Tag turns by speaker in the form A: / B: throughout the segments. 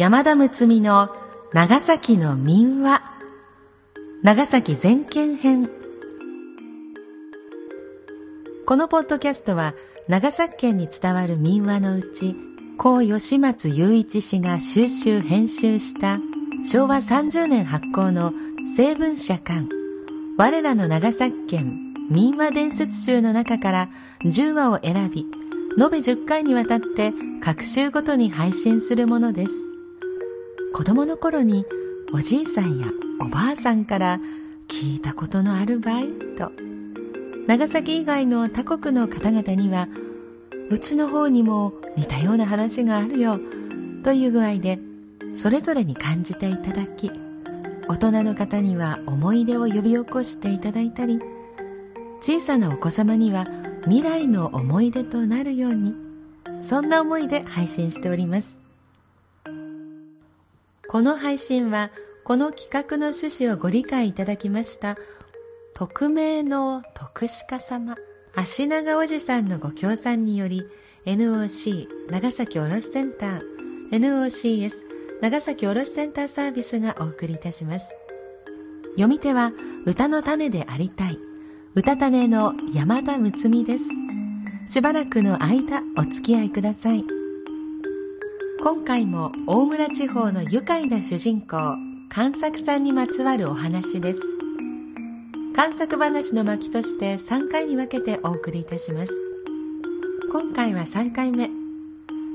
A: 山田睦美の長崎の民話。長崎全県編。このポッドキャストは長崎県に伝わる民話のうち高吉松雄一氏が収集編集した昭和30年発行の成文社館。我らの長崎県民話伝説集の中から10話を選び延べ10回にわたって各週ごとに配信するものです。子供の頃におじいさんやおばあさんから聞いたことのあるばいと。長崎以外の他国の方々にはうちの方にも似たような話があるよという具合でそれぞれに感じていただき大人の方には思い出を呼び起こしていただいたり小さなお子様には未来の思い出となるようにそんな思いで配信しております。この配信はこの企画の趣旨をご理解いただきました匿名の徳鹿様足長おじさんのご協賛により NOC 長崎卸センター NOCS 長崎卸センターサービスがお送りいたします。読み手は歌の種でありたい歌種の山田睦美です。しばらくの間お付き合いください。今回も大村地方の愉快な主人公関作さんにまつわるお話です。関作話の巻として3回に分けてお送りいたします。今回は3回目。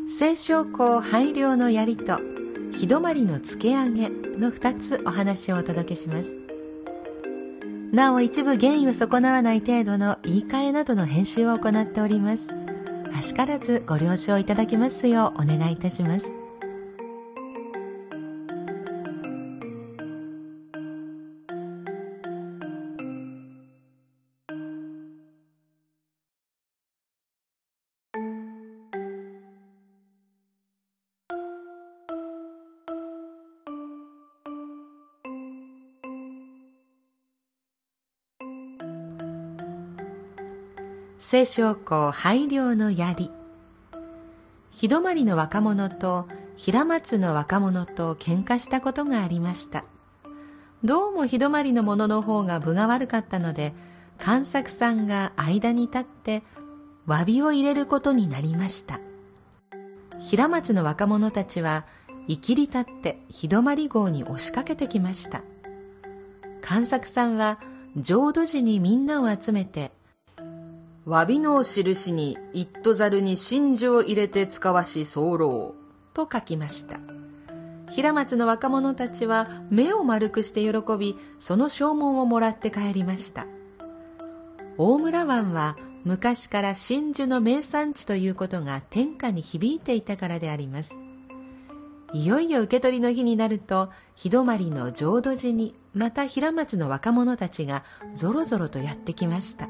A: 清少校配慮の槍と日止まりの付け上げの2つお話をお届けします。なお一部原意を損なわない程度の言い換えなどの編集を行っております。あしからずご了承いただけますようお願いいたします。清少校拝領の槍。日泊まりの若者と平松の若者と喧嘩したことがありました。どうも日泊まりの者の方が分が悪かったので関作さんが間に立って詫びを入れることになりました。平松の若者たちはいきり立って日泊まり号に押しかけてきました。関作さんは浄土寺にみんなを集めて詫びの印に一斗猿に真珠を入れて使わし候。と書きました。平松の若者たちは目を丸くして喜びその証文をもらって帰りました。大村湾は昔から真珠の名産地ということが天下に響いていたからであります。いよいよ受け取りの日になると日泊まりの浄土寺にまた平松の若者たちがぞろぞろとやってきました。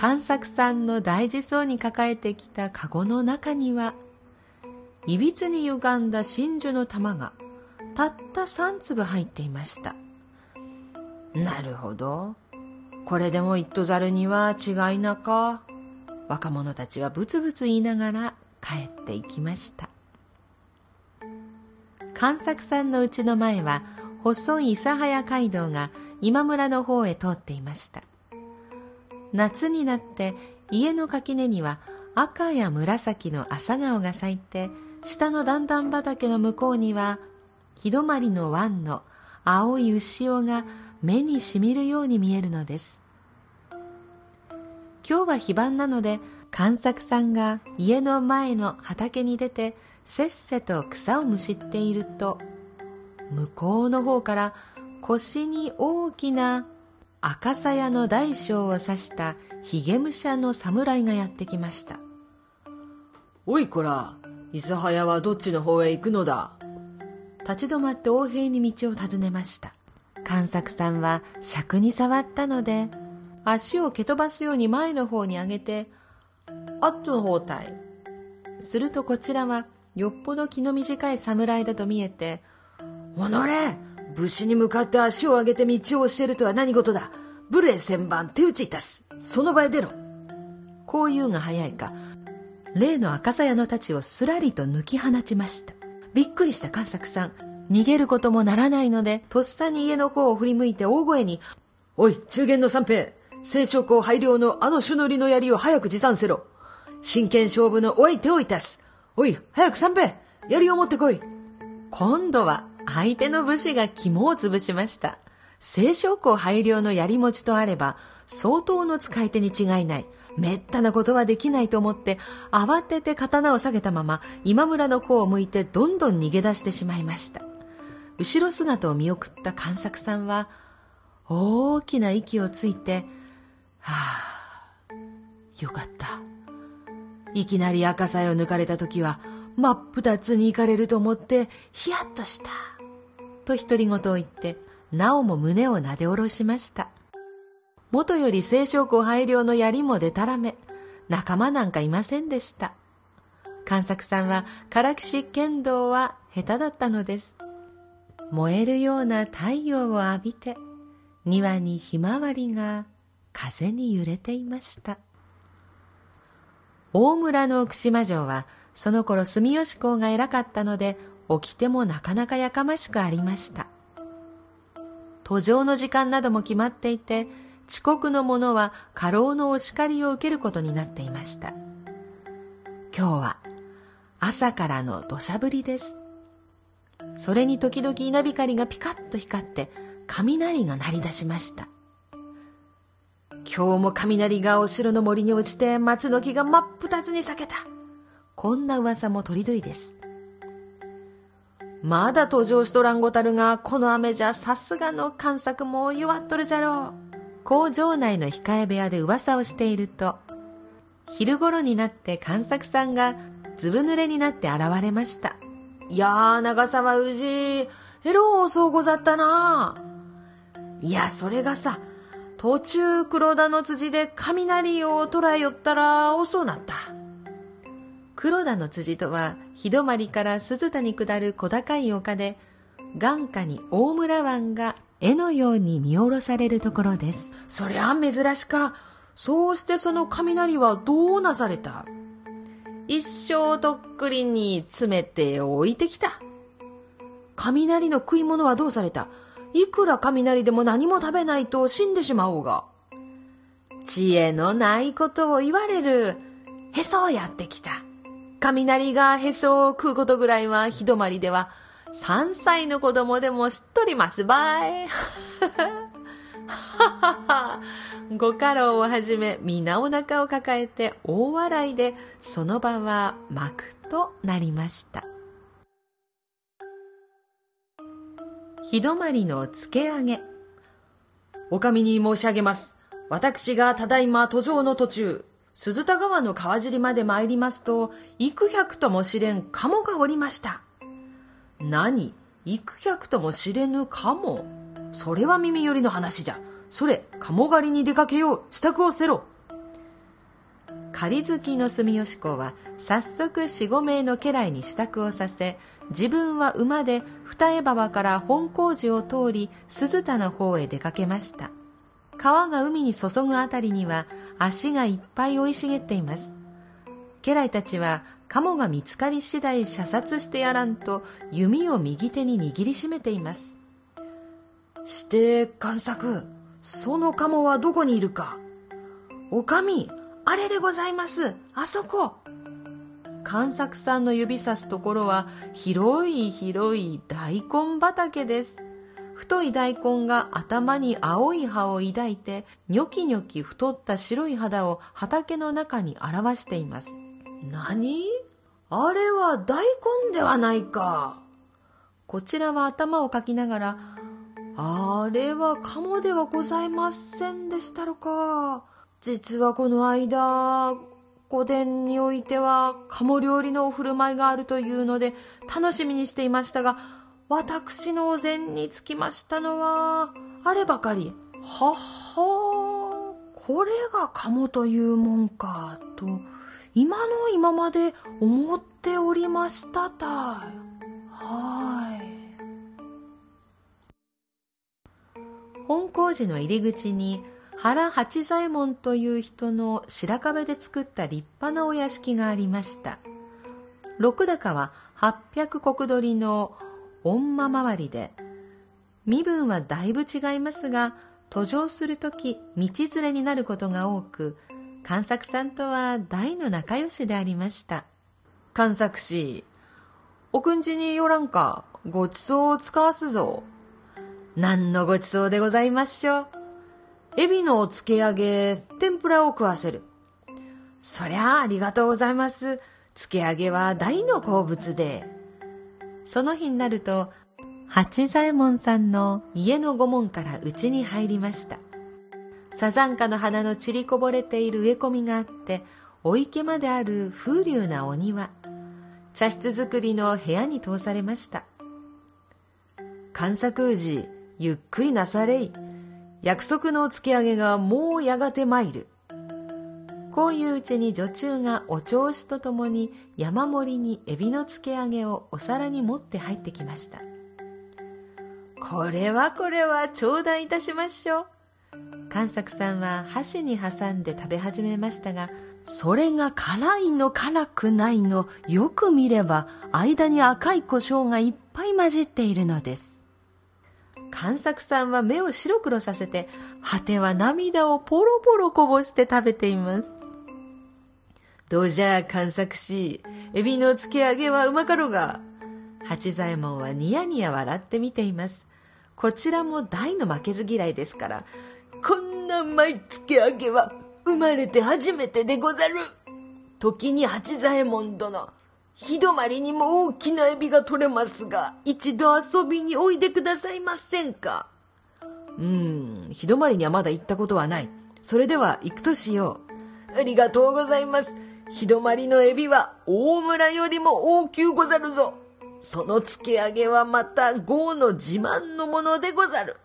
A: 関作さんの大事そうに抱えてきたカゴの中にはいびつに歪んだ真珠の玉がたった3粒入っていました。なるほど。これでも一斗猿には違いなか。若者たちはブツブツ言いながら帰っていきました。関作さんの家の前は細い諫早街道が今村の方へ通っていました。夏になって家の垣根には赤や紫の朝顔が咲いて下の段々畑の向こうには日止まりの湾の青い牛尾が目にしみるように見えるのです。今日は非番なので関作さんが家の前の畑に出てせっせと草をむしっていると向こうの方から腰に大きな赤鞘の大将を指したひげ武者の侍がやってきました。
B: おいこら、諫早はどっちの方へ行くのだ？
A: 立ち止まって横平に道を尋ねました。関作さんは尺に触ったので、足を蹴飛ばすように前の方に上げて、あっとの方たい。するとこちらは、よっぽど気の短い侍だと見えて、
B: おのれ武士に向かって足を上げて道を教えるとは何事だ無礼千番手打ちいたすその場へ出ろ
A: こういうが早いか例の赤鞘の太刀をすらりと抜き放ちましたびっくりした関作さん。逃げることもならないので、とっさに家の方を振り向いて大声に、
B: おい、中元の三平、清少校廃領のあの種のりの槍を早く持参せろ。真剣勝負のおい手をいたす。おい、早く三平、槍を持ってこい。
A: 今度は相手の武士が肝を潰しました。清少校廃領の槍持ちとあれば、相当の使い手に違いない。めったなことはできないと思って、慌てて刀を下げたまま、今村の方を向いてどんどん逃げ出してしまいました。後ろ姿を見送った関作さんは、大きな息をついて、はあ、よかった。いきなり赤さえを抜かれた時は、真っ二つに行かれると思って、ヒヤッとした。と独り言を言って、なおも胸をなで下ろしました。元より清少校配慮の槍もでたらめ、仲間なんかいませんでした。関作さんは唐木氏剣道は下手だったのです。燃えるような太陽を浴びて、庭にひまわりが風に揺れていました。大村の奥島城は、その頃住吉公が偉かったので、起きてもなかなかやかましくありました。途上の時間なども決まっていて、遅刻の者は過労のお叱りを受けることになっていました。今日は朝からの土砂降りです。それに時々稲光がピカッと光って雷が鳴り出しました。今日も雷がお城の森に落ちて松の木が真っ二つに裂けた。こんな噂もとりどりです。まだ登場しとらんごたるが、この雨じゃさすがの観作も弱っとるじゃろう。工場内の控え部屋で噂をしていると、昼頃になって観作さんがずぶ濡れになって現れました。
B: いやー、長沢氏、えろうそうござったな。いや、それがさ、途中黒田の辻で雷を捉えよったら遅うなった。
A: 黒田の辻とは、日泊まりから鈴田に下る小高い丘で、眼下に大村湾が絵のように見下ろされるところです。
B: そりゃ珍しか。そうしてその雷はどうなされた？
A: 一生とっくりに詰めて置いてきた。
B: 雷の食い物はどうされた？いくら雷でも何も食べないと死んでしまおうが。
A: 知恵のないことを言われる。へそをやってきた。雷がへそを食うことぐらいは日泊まりでは3歳の子供でも知っとりますばい。ご家老をはじめ皆お腹を抱えて大笑いでその場は幕となりました。日泊まりの付け上げ。
B: お上に申し上げます。私がただいま途上の途中、鈴田川の川尻まで参りますと、幾百とも知れん鴨がおりました。何？幾百とも知れぬ鴨それは耳寄りの話じゃ。それ、鴨狩りに出かけよう。支度をせろ。
A: 狩り好きの住吉公は早速四五名の家来に支度をさせ自分は馬で二重川から本光寺を通り鈴田の方へ出かけました川が海に注ぐあたりには足がいっぱい生い茂っています。家来たちは鴨が見つかり次第射殺してやらんと弓を右手に握りしめています。
B: して観作その鴨はどこにいるか。おかみあれでございます。あそこ。
A: 観作さんの指さすところは広い広い大根畑です太い大根が頭に青い葉を抱いてニョキニョキ太った白い肌を畑の中に表しています
B: 何？あれは大根ではないか。
A: こちらは頭をかきながら、あれは鴨ではございませんでしたろか。実はこの間、御殿においては鴨料理のお振る舞いがあるというので楽しみにしていましたが、私のお膳につきましたのは、あればかり。
B: はっはこれが鴨というもんか、と。今の今まで思っておりましたたい。はい。
A: 本光寺の入り口に原八左衛門という人の白壁で作った立派なお屋敷がありました。六高は800石取りの御間回りで、身分はだいぶ違いますが、途上するとき道連れになることが多く、関作さんとは大の仲良しでありました。
B: 関作氏、おくんちによらんか、ごちそうを使わすぞ。
A: 何のごちそうでございましょう。
B: エビのつけ揚げ、天ぷらを食わせる。
A: そりゃあありがとうございます。つけ揚げは大の好物で。その日になると、八左衛門さんの家の御門から家に入りました。サザンカの花の散りこぼれている植え込みがあって、お池まである風流なお庭。茶室作りの部屋に通されました。
B: 観作寺、ゆっくりなされい。約束の突き上げがもうやがて参る。
A: こういううちに女中がお調子とともに山盛りにエビのつけ揚げをお皿に持って入ってきました。これはこれは頂戴いたしましょう。関作さんは箸に挟んで食べ始めましたが、
B: それが辛いの辛くないの、よく見れば間に赤い胡椒がいっぱい混じっているのです。
A: 関作さんは目を白黒させて、果ては涙をポロポロこぼして食べています。
B: どうじゃ、関作し、エビのつけ揚げはうまかろうが。
A: 八左衛門はニヤニヤ笑って見ています。こちらも大の負けず嫌いですから、
B: こんな舞つけ揚げは生まれて初めてでござる。時に八左衛門殿、日泊まりにも大きなエビが取れますが、一度遊びにおいでくださいませんか？
A: うーん、日泊まりにはまだ行ったことはない。それでは行くとしよ
B: う。ありがとうございます。日泊まりのエビは大村よりも大きゅうござるぞ。そのつけ揚げはまた豪の自慢のものでござる。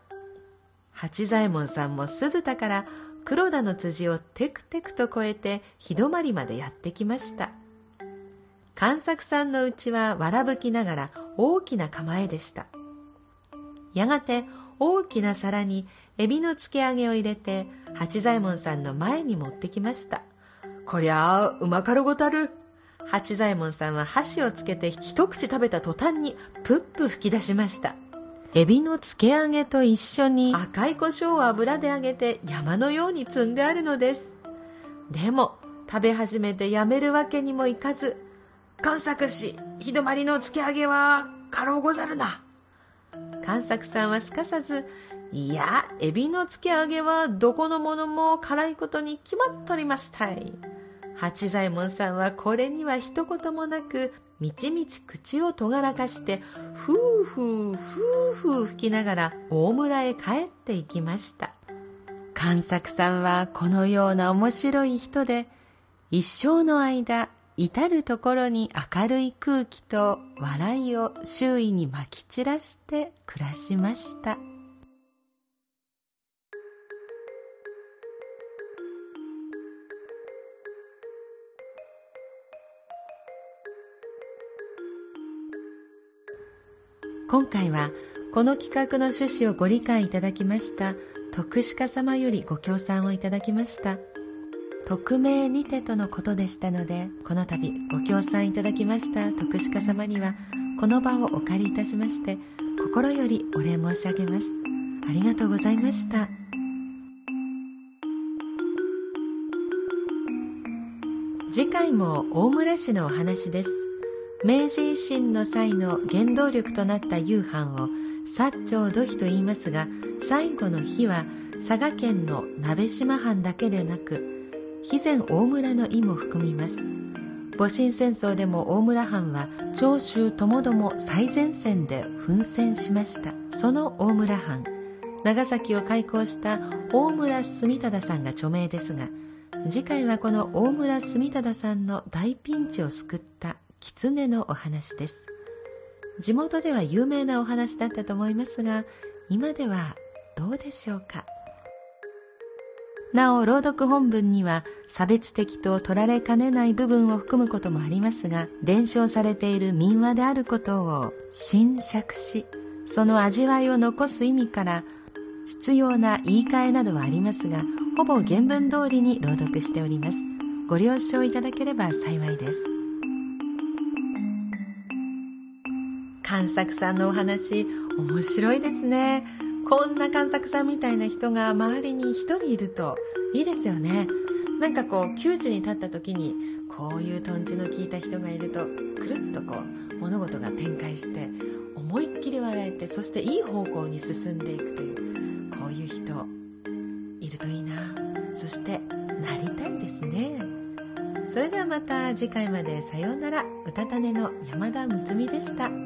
A: 八左衛門さんも鈴田から黒田の辻をテクテクと越えて日泊まりまでやってきました。関作さんのうちはわらぶきながら大きな構えでした。やがて大きな皿にエビのつけ揚げを入れて八左衛門さんの前に持ってきました。
B: こりゃあ、うまかるごたる。
A: 八左衛門さんは箸をつけて一口食べた途端にプップ吹き出しました。エビのつけ揚げと一緒に赤い胡椒を油で揚げて山のように積んであるのです。でも食べ始めてやめるわけにもいかず
B: 関作し、日止まりの突き上げは、かろうござるな。
A: 関作さんはすかさず、いや、エビの突き上げはどこのものも辛いことに決まっとりますたい。八左衛門さんはこれには一言もなく、みちみち口をとがらかして、ふうふうふうふう吹きながら大村へ帰っていきました。関作さんはこのような面白い人で、一生の間至るところに明るい空気と笑いを周囲にまき散らして暮らしました今回はこの企画の趣旨をご理解いただきました徳鹿様よりご協賛をいただきました。匿名にてとのことでしたのでこの度ご協賛いただきました徳鹿様にはこの場をお借りいたしまして心よりお礼申し上げます。ありがとうございました。次回も大村市のお話です。明治維新の際の原動力となった夕飯を薩長土肥と言いますが最後の日は佐賀県の鍋島藩だけでなく肥前大村の意も含みます。戊辰戦争でも大村藩は長州ともども最前線で奮戦しました。その大村藩長崎を開港した大村住忠さんが著名ですが次回はこの大村住忠さんの大ピンチを救った狐のお話です。地元では有名なお話だったと思いますが今ではどうでしょうか？なお朗読本文には差別的と取られかねない部分を含むこともありますが伝承されている民話であることを新釈しその味わいを残す意味から必要な言い換えなどはありますがほぼ原文通りに朗読しております。ご了承いただければ幸いです。勘作さんのお話面白いですね。こんな勘作さんみたいな人が周りに一人いるといいですよね。なんかこう窮地に立った時にこういうとんちの効いた人がいるとくるっとこう物事が展開して思いっきり笑えてそしていい方向に進んでいくというこういう人いるといいな。そしてなりたいですね。それではまた次回まで。さようなら。うたた寝の山田睦美でした。